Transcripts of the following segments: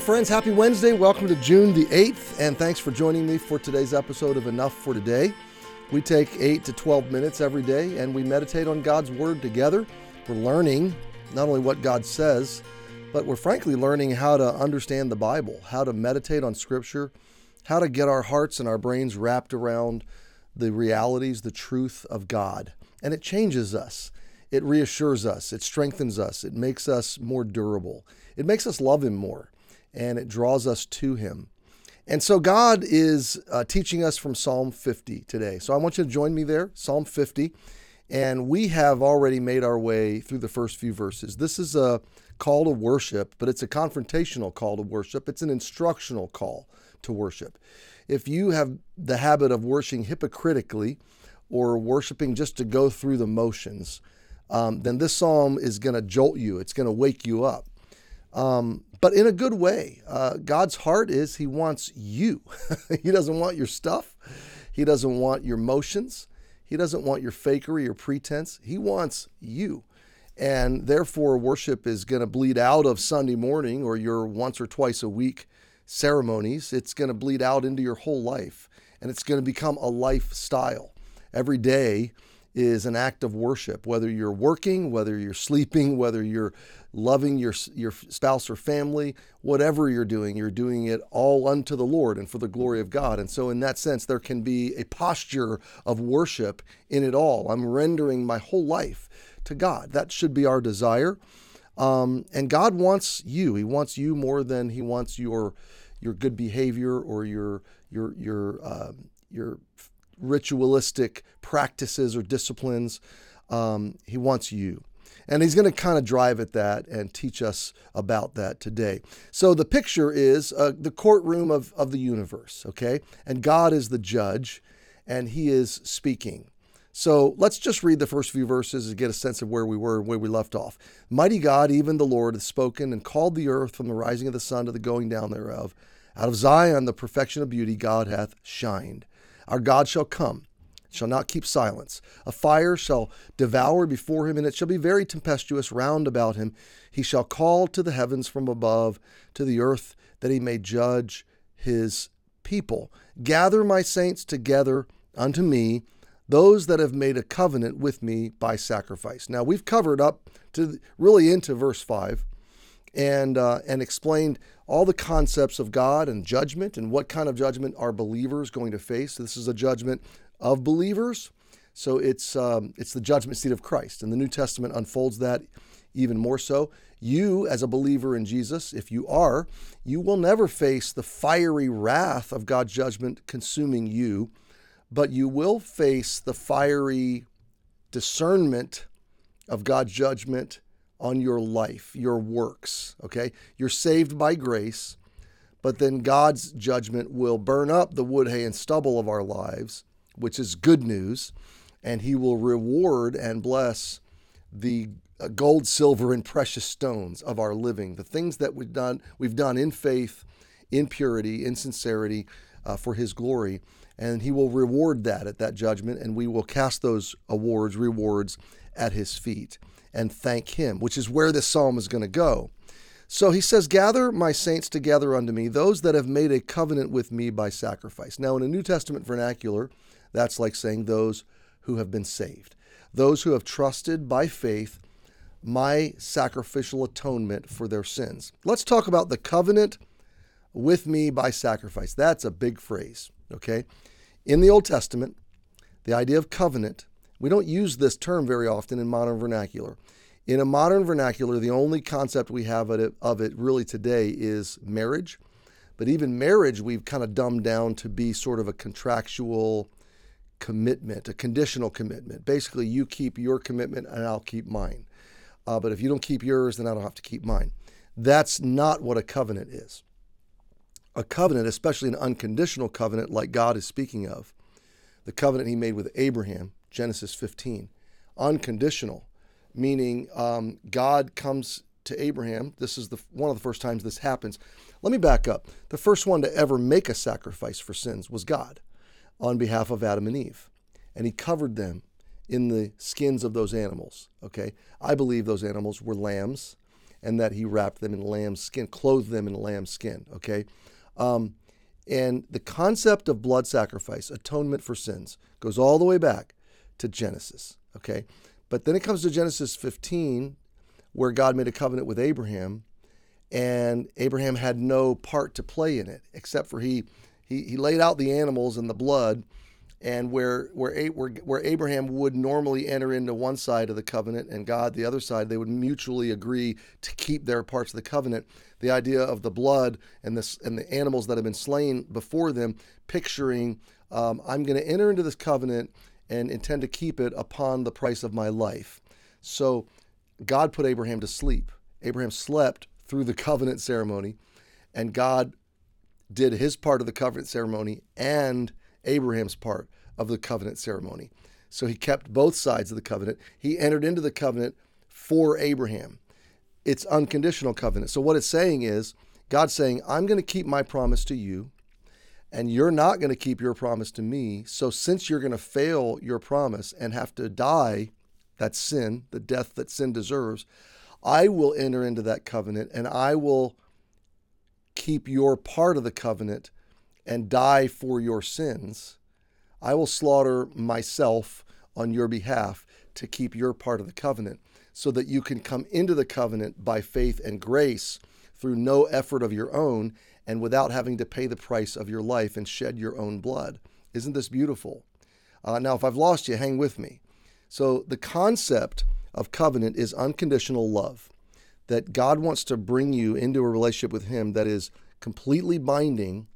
Friends. Happy Wednesday. Welcome to June the 8th, and thanks for joining me for today's episode of Enough for Today. We take 8 to 12 minutes every day and we meditate on God's Word together. We're learning not only what God says, but we're frankly learning how to understand the Bible, how to meditate on Scripture, how to get our hearts and our brains wrapped around the realities, the truth of God. And it changes us. It reassures us. It strengthens us. It makes us more durable. It makes us love Him more. And it draws us to Him. And so God is uh, teaching us from Psalm 50 today. So I want you to join me there, Psalm 50. And we have already made our way through the first few verses. This is a call to worship, but it's a confrontational call to worship. It's an instructional call to worship. If you have the habit of worshiping hypocritically or worshiping just to go through the motions, um, then this psalm is going to jolt you. It's going to wake you up. Um, but in a good way. Uh, God's heart is He wants you. he doesn't want your stuff. He doesn't want your motions. He doesn't want your fakery or pretense. He wants you. And therefore, worship is going to bleed out of Sunday morning or your once or twice a week ceremonies. It's going to bleed out into your whole life. And it's going to become a lifestyle. Every day, is an act of worship, whether you're working, whether you're sleeping, whether you're loving your, your spouse or family, whatever you're doing, you're doing it all unto the Lord and for the glory of God. And so, in that sense, there can be a posture of worship in it all. I'm rendering my whole life to God. That should be our desire. Um, and God wants you. He wants you more than He wants your your good behavior or your your your uh, your ritualistic practices or disciplines. Um, he wants you. And he's going to kind of drive at that and teach us about that today. So the picture is uh, the courtroom of, of the universe, okay? And God is the judge, and he is speaking. So let's just read the first few verses and get a sense of where we were and where we left off. Mighty God, even the Lord, has spoken and called the earth from the rising of the sun to the going down thereof. Out of Zion, the perfection of beauty, God hath shined. Our God shall come, shall not keep silence. A fire shall devour before him, and it shall be very tempestuous round about him. He shall call to the heavens from above, to the earth, that he may judge his people. Gather my saints together unto me, those that have made a covenant with me by sacrifice. Now we've covered up to really into verse 5 and uh, and explained all the concepts of God and judgment and what kind of judgment are believers going to face. This is a judgment of believers, so it's um, it's the judgment seat of Christ, and the New Testament unfolds that even more so. You, as a believer in Jesus, if you are, you will never face the fiery wrath of God's judgment consuming you, but you will face the fiery discernment of God's judgment on your life, your works. Okay? You're saved by grace, but then God's judgment will burn up the wood, hay, and stubble of our lives, which is good news, and He will reward and bless the uh, gold, silver, and precious stones of our living, the things that we've done, we've done in faith, in purity, in sincerity, uh, for His glory. And He will reward that at that judgment, and we will cast those awards, rewards at His feet and thank him, which is where this psalm is going to go. So he says, Gather my saints together unto me, those that have made a covenant with me by sacrifice. Now, in a New Testament vernacular, that's like saying those who have been saved, those who have trusted by faith my sacrificial atonement for their sins. Let's talk about the covenant with me by sacrifice. That's a big phrase, okay? In the Old Testament, the idea of covenant we don't use this term very often in modern vernacular. In a modern vernacular, the only concept we have of it, really today is marriage. But even marriage, we've kind of dumbed down to be sort of a contractual commitment, a conditional commitment. Basically, you keep your commitment and I'll keep mine. Uh, but if you don't keep yours, then I don't have to keep mine. That's not what a covenant is. A covenant, especially an unconditional covenant like God is speaking of, the covenant he made with Abraham, Genesis 15. Unconditional, meaning um, God comes to Abraham. This is the one of the first times this happens. Let me back up. The first one to ever make a sacrifice for sins was God on behalf of Adam and Eve. And he covered them in the skins of those animals. Okay? I believe those animals were lambs and that he wrapped them in lamb's skin, clothed them in lamb's skin. Okay. Um, and the concept of blood sacrifice, atonement for sins, goes all the way back to Genesis. Okay. But then it comes to Genesis 15, where God made a covenant with Abraham, and Abraham had no part to play in it, except for he he, he laid out the animals and the blood and where where where where Abraham would normally enter into one side of the covenant and God the other side, they would mutually agree to keep their parts of the covenant. The idea of the blood and this and the animals that have been slain before them, picturing um, I'm going to enter into this covenant and intend to keep it upon the price of my life. So God put Abraham to sleep. Abraham slept through the covenant ceremony, and God did his part of the covenant ceremony and Abraham's part of the covenant ceremony. So he kept both sides of the covenant. He entered into the covenant for Abraham. It's unconditional covenant. So what it's saying is God's saying, I'm going to keep my promise to you, and you're not going to keep your promise to me. So since you're going to fail your promise and have to die, that's sin, the death that sin deserves, I will enter into that covenant and I will keep your part of the covenant and die for your sins, I will slaughter myself on your behalf to keep your part of the covenant so that you can come into the covenant by faith and grace through no effort of your own and without having to pay the price of your life and shed your own blood. Isn't this beautiful? Uh, now, if I've lost you, hang with me. So, the concept of covenant is unconditional love, that God wants to bring you into a relationship with Him that is completely binding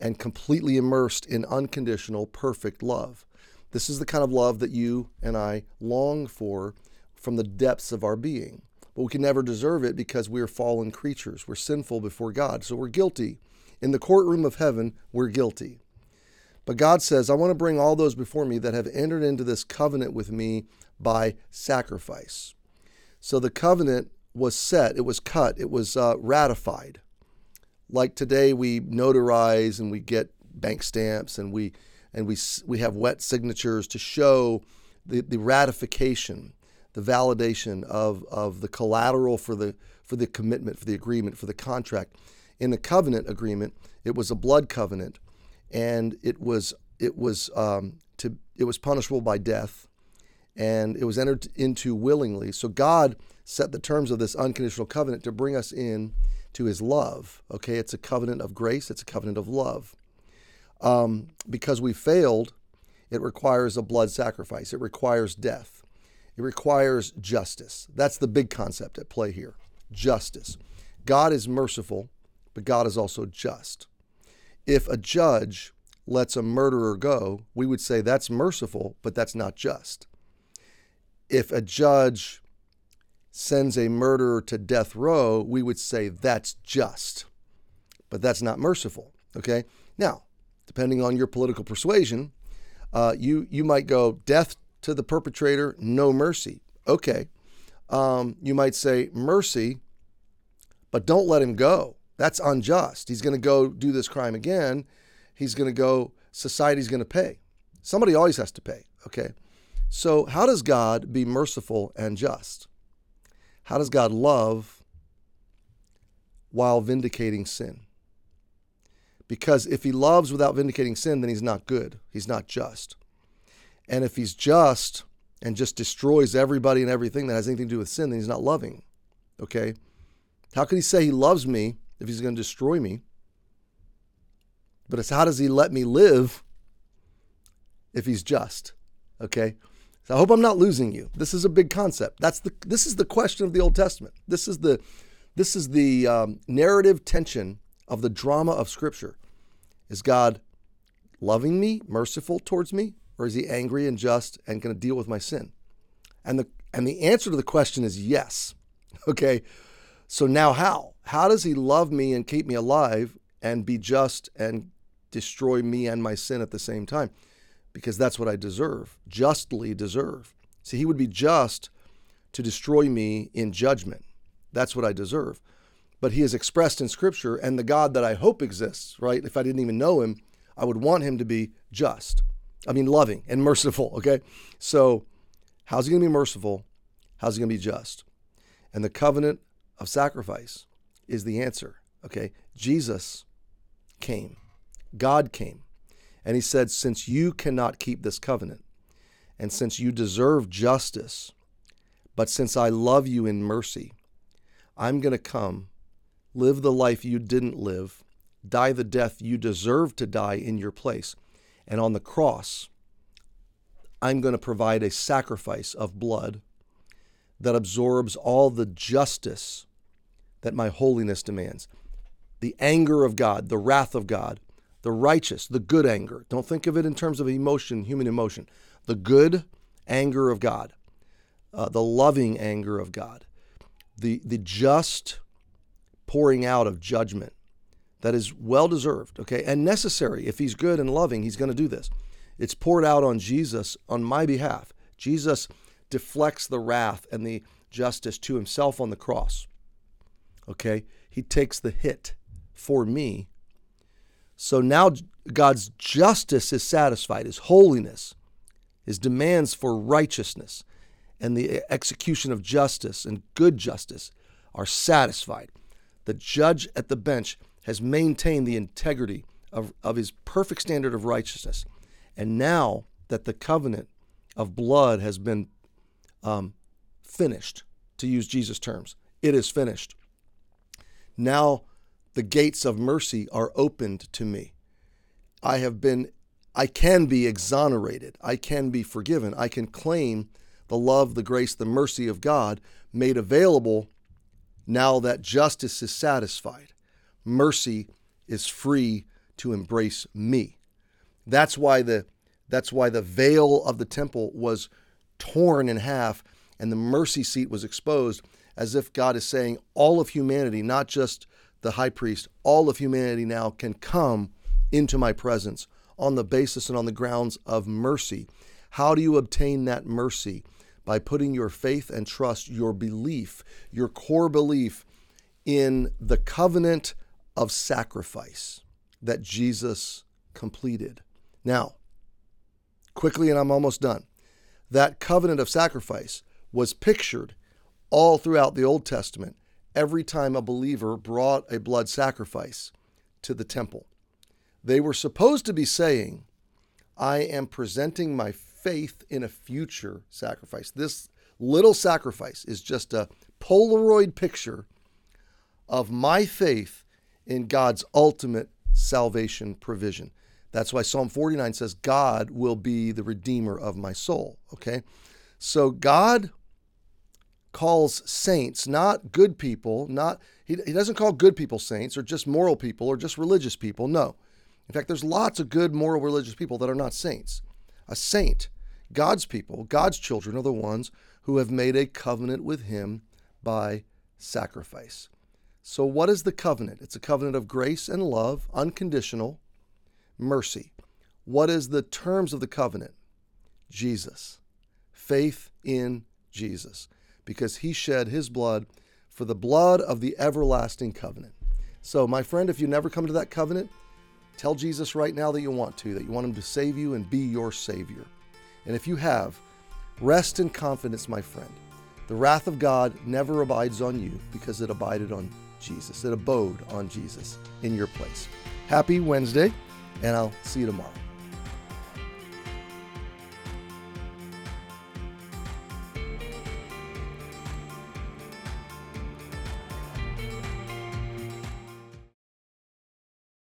and completely immersed in unconditional, perfect love. This is the kind of love that you and I long for from the depths of our being. But we can never deserve it because we are fallen creatures. We're sinful before God, so we're guilty. In the courtroom of heaven, we're guilty. But God says, I want to bring all those before me that have entered into this covenant with me by sacrifice. So the covenant was set, it was cut, it was uh, ratified like today we notarize and we get bank stamps and we and we we have wet signatures to show the, the ratification, the validation of, of the collateral for the for the commitment, for the agreement, for the contract. In the covenant agreement, it was a blood covenant, and it was it was um, to it was punishable by death, and it was entered into willingly. So God set the terms of this unconditional covenant to bring us in to his love. Okay, it's a covenant of grace, it's a covenant of love. Um, because we failed, it requires a blood sacrifice, it requires death, it requires justice. That's the big concept at play here justice. God is merciful, but God is also just. If a judge lets a murderer go, we would say that's merciful, but that's not just. If a judge sends a murderer to death row, we would say that's just. But that's not merciful. Okay? Now, depending on your political persuasion, uh, you, you might go death to the perpetrator, no mercy. Okay. Um, you might say mercy, but don't let him go. That's unjust. He's going to go do this crime again. He's going to go, society's going to pay. Somebody always has to pay. Okay. So, how does God be merciful and just? How does God love while vindicating sin? Because if he loves without vindicating sin, then he's not good. He's not just. And if he's just and just destroys everybody and everything that has anything to do with sin, then he's not loving. Okay? How can he say he loves me if he's going to destroy me? But it's how does he let me live if he's just? Okay? So I hope I'm not losing you. This is a big concept. That's the this is the question of the Old Testament. This is the this is the um, narrative tension of the drama of Scripture. Is God loving me, merciful towards me, or is He angry and just and going to deal with my sin? And the and the answer to the question is yes. Okay. So now how? How does He love me and keep me alive and be just and destroy me and my sin at the same time? because that's what I deserve, justly deserve. See, he would be just to destroy me in judgment. That's what I deserve. But he is expressed in Scripture, and the God that I hope exists, right? If I didn't even know him, I would want him to be just. I mean, loving and merciful, okay? So, how's he going to be merciful? How's he going to be just? And the covenant of sacrifice is the answer. Okay. Jesus came, God came, and he said, Since you cannot keep this covenant, and since you deserve justice, but since I love you in mercy, I'm going to come, live the life you didn't live, die the death you deserve to die in your place. And on the cross, I'm going to provide a sacrifice of blood that absorbs all the justice that my holiness demands. The anger of God, the wrath of God, the righteous, the good anger. Don't think of it in terms of emotion, human emotion. The good anger of God, uh, the loving anger of God, the, the just pouring out of judgment that is well deserved, okay, and necessary. If he's good and loving, he's going to do this. It's poured out on Jesus on my behalf. Jesus deflects the wrath and the justice to himself on the cross. Okay? He takes the hit for me. So now God's justice is satisfied, his holiness, his demands for righteousness, and the eh, execution of justice and good justice are satisfied. The judge at the bench has maintained the integrity of, of his perfect standard of righteousness. And now that the covenant of blood has been um, finished, to use Jesus' terms, it is finished. Now the gates of mercy are opened to me. I have been, I can be exonerated. I can be forgiven. I can claim the love, the grace, the mercy of God made available now that justice is satisfied. Mercy is free to embrace me. That's why the that's why the veil of the temple was torn in half and the mercy seat was exposed as if God is saying all of humanity, not just the high priest, all of humanity now can come into my presence on the basis and on the grounds of mercy. How do you obtain that mercy? By putting your faith and trust, your belief, your core belief in the covenant of sacrifice that Jesus completed. Now, quickly, and I'm almost done. That covenant of sacrifice was pictured all throughout the Old Testament every time a believer brought a blood sacrifice to the temple. They were supposed to be saying, I am presenting my faith in a future sacrifice. This little sacrifice is just a Polaroid picture of my faith in God's ultimate salvation provision. That's why Psalm 49 says, God will be the redeemer of my soul. Okay? So God calls saints not good people, not he, he doesn't call good people saints or just moral people or just religious people. No. In fact, there's lots of good moral religious people that are not saints. A saint, God's people, God's children are the ones who have made a covenant with him by sacrifice. So, what is the covenant? It's a covenant of grace and love, unconditional mercy. What is the terms of the covenant? Jesus. Faith in Jesus, because he shed his blood for the blood of the everlasting covenant. So, my friend, if you never come to that covenant, tell Jesus right now that you want to, that you want him to save you and be your Savior. And if you have, rest in confidence, my friend. The wrath of God never abides on you because it abided on Jesus. that abode on Jesus in your place. Happy Wednesday, and I'll see you tomorrow.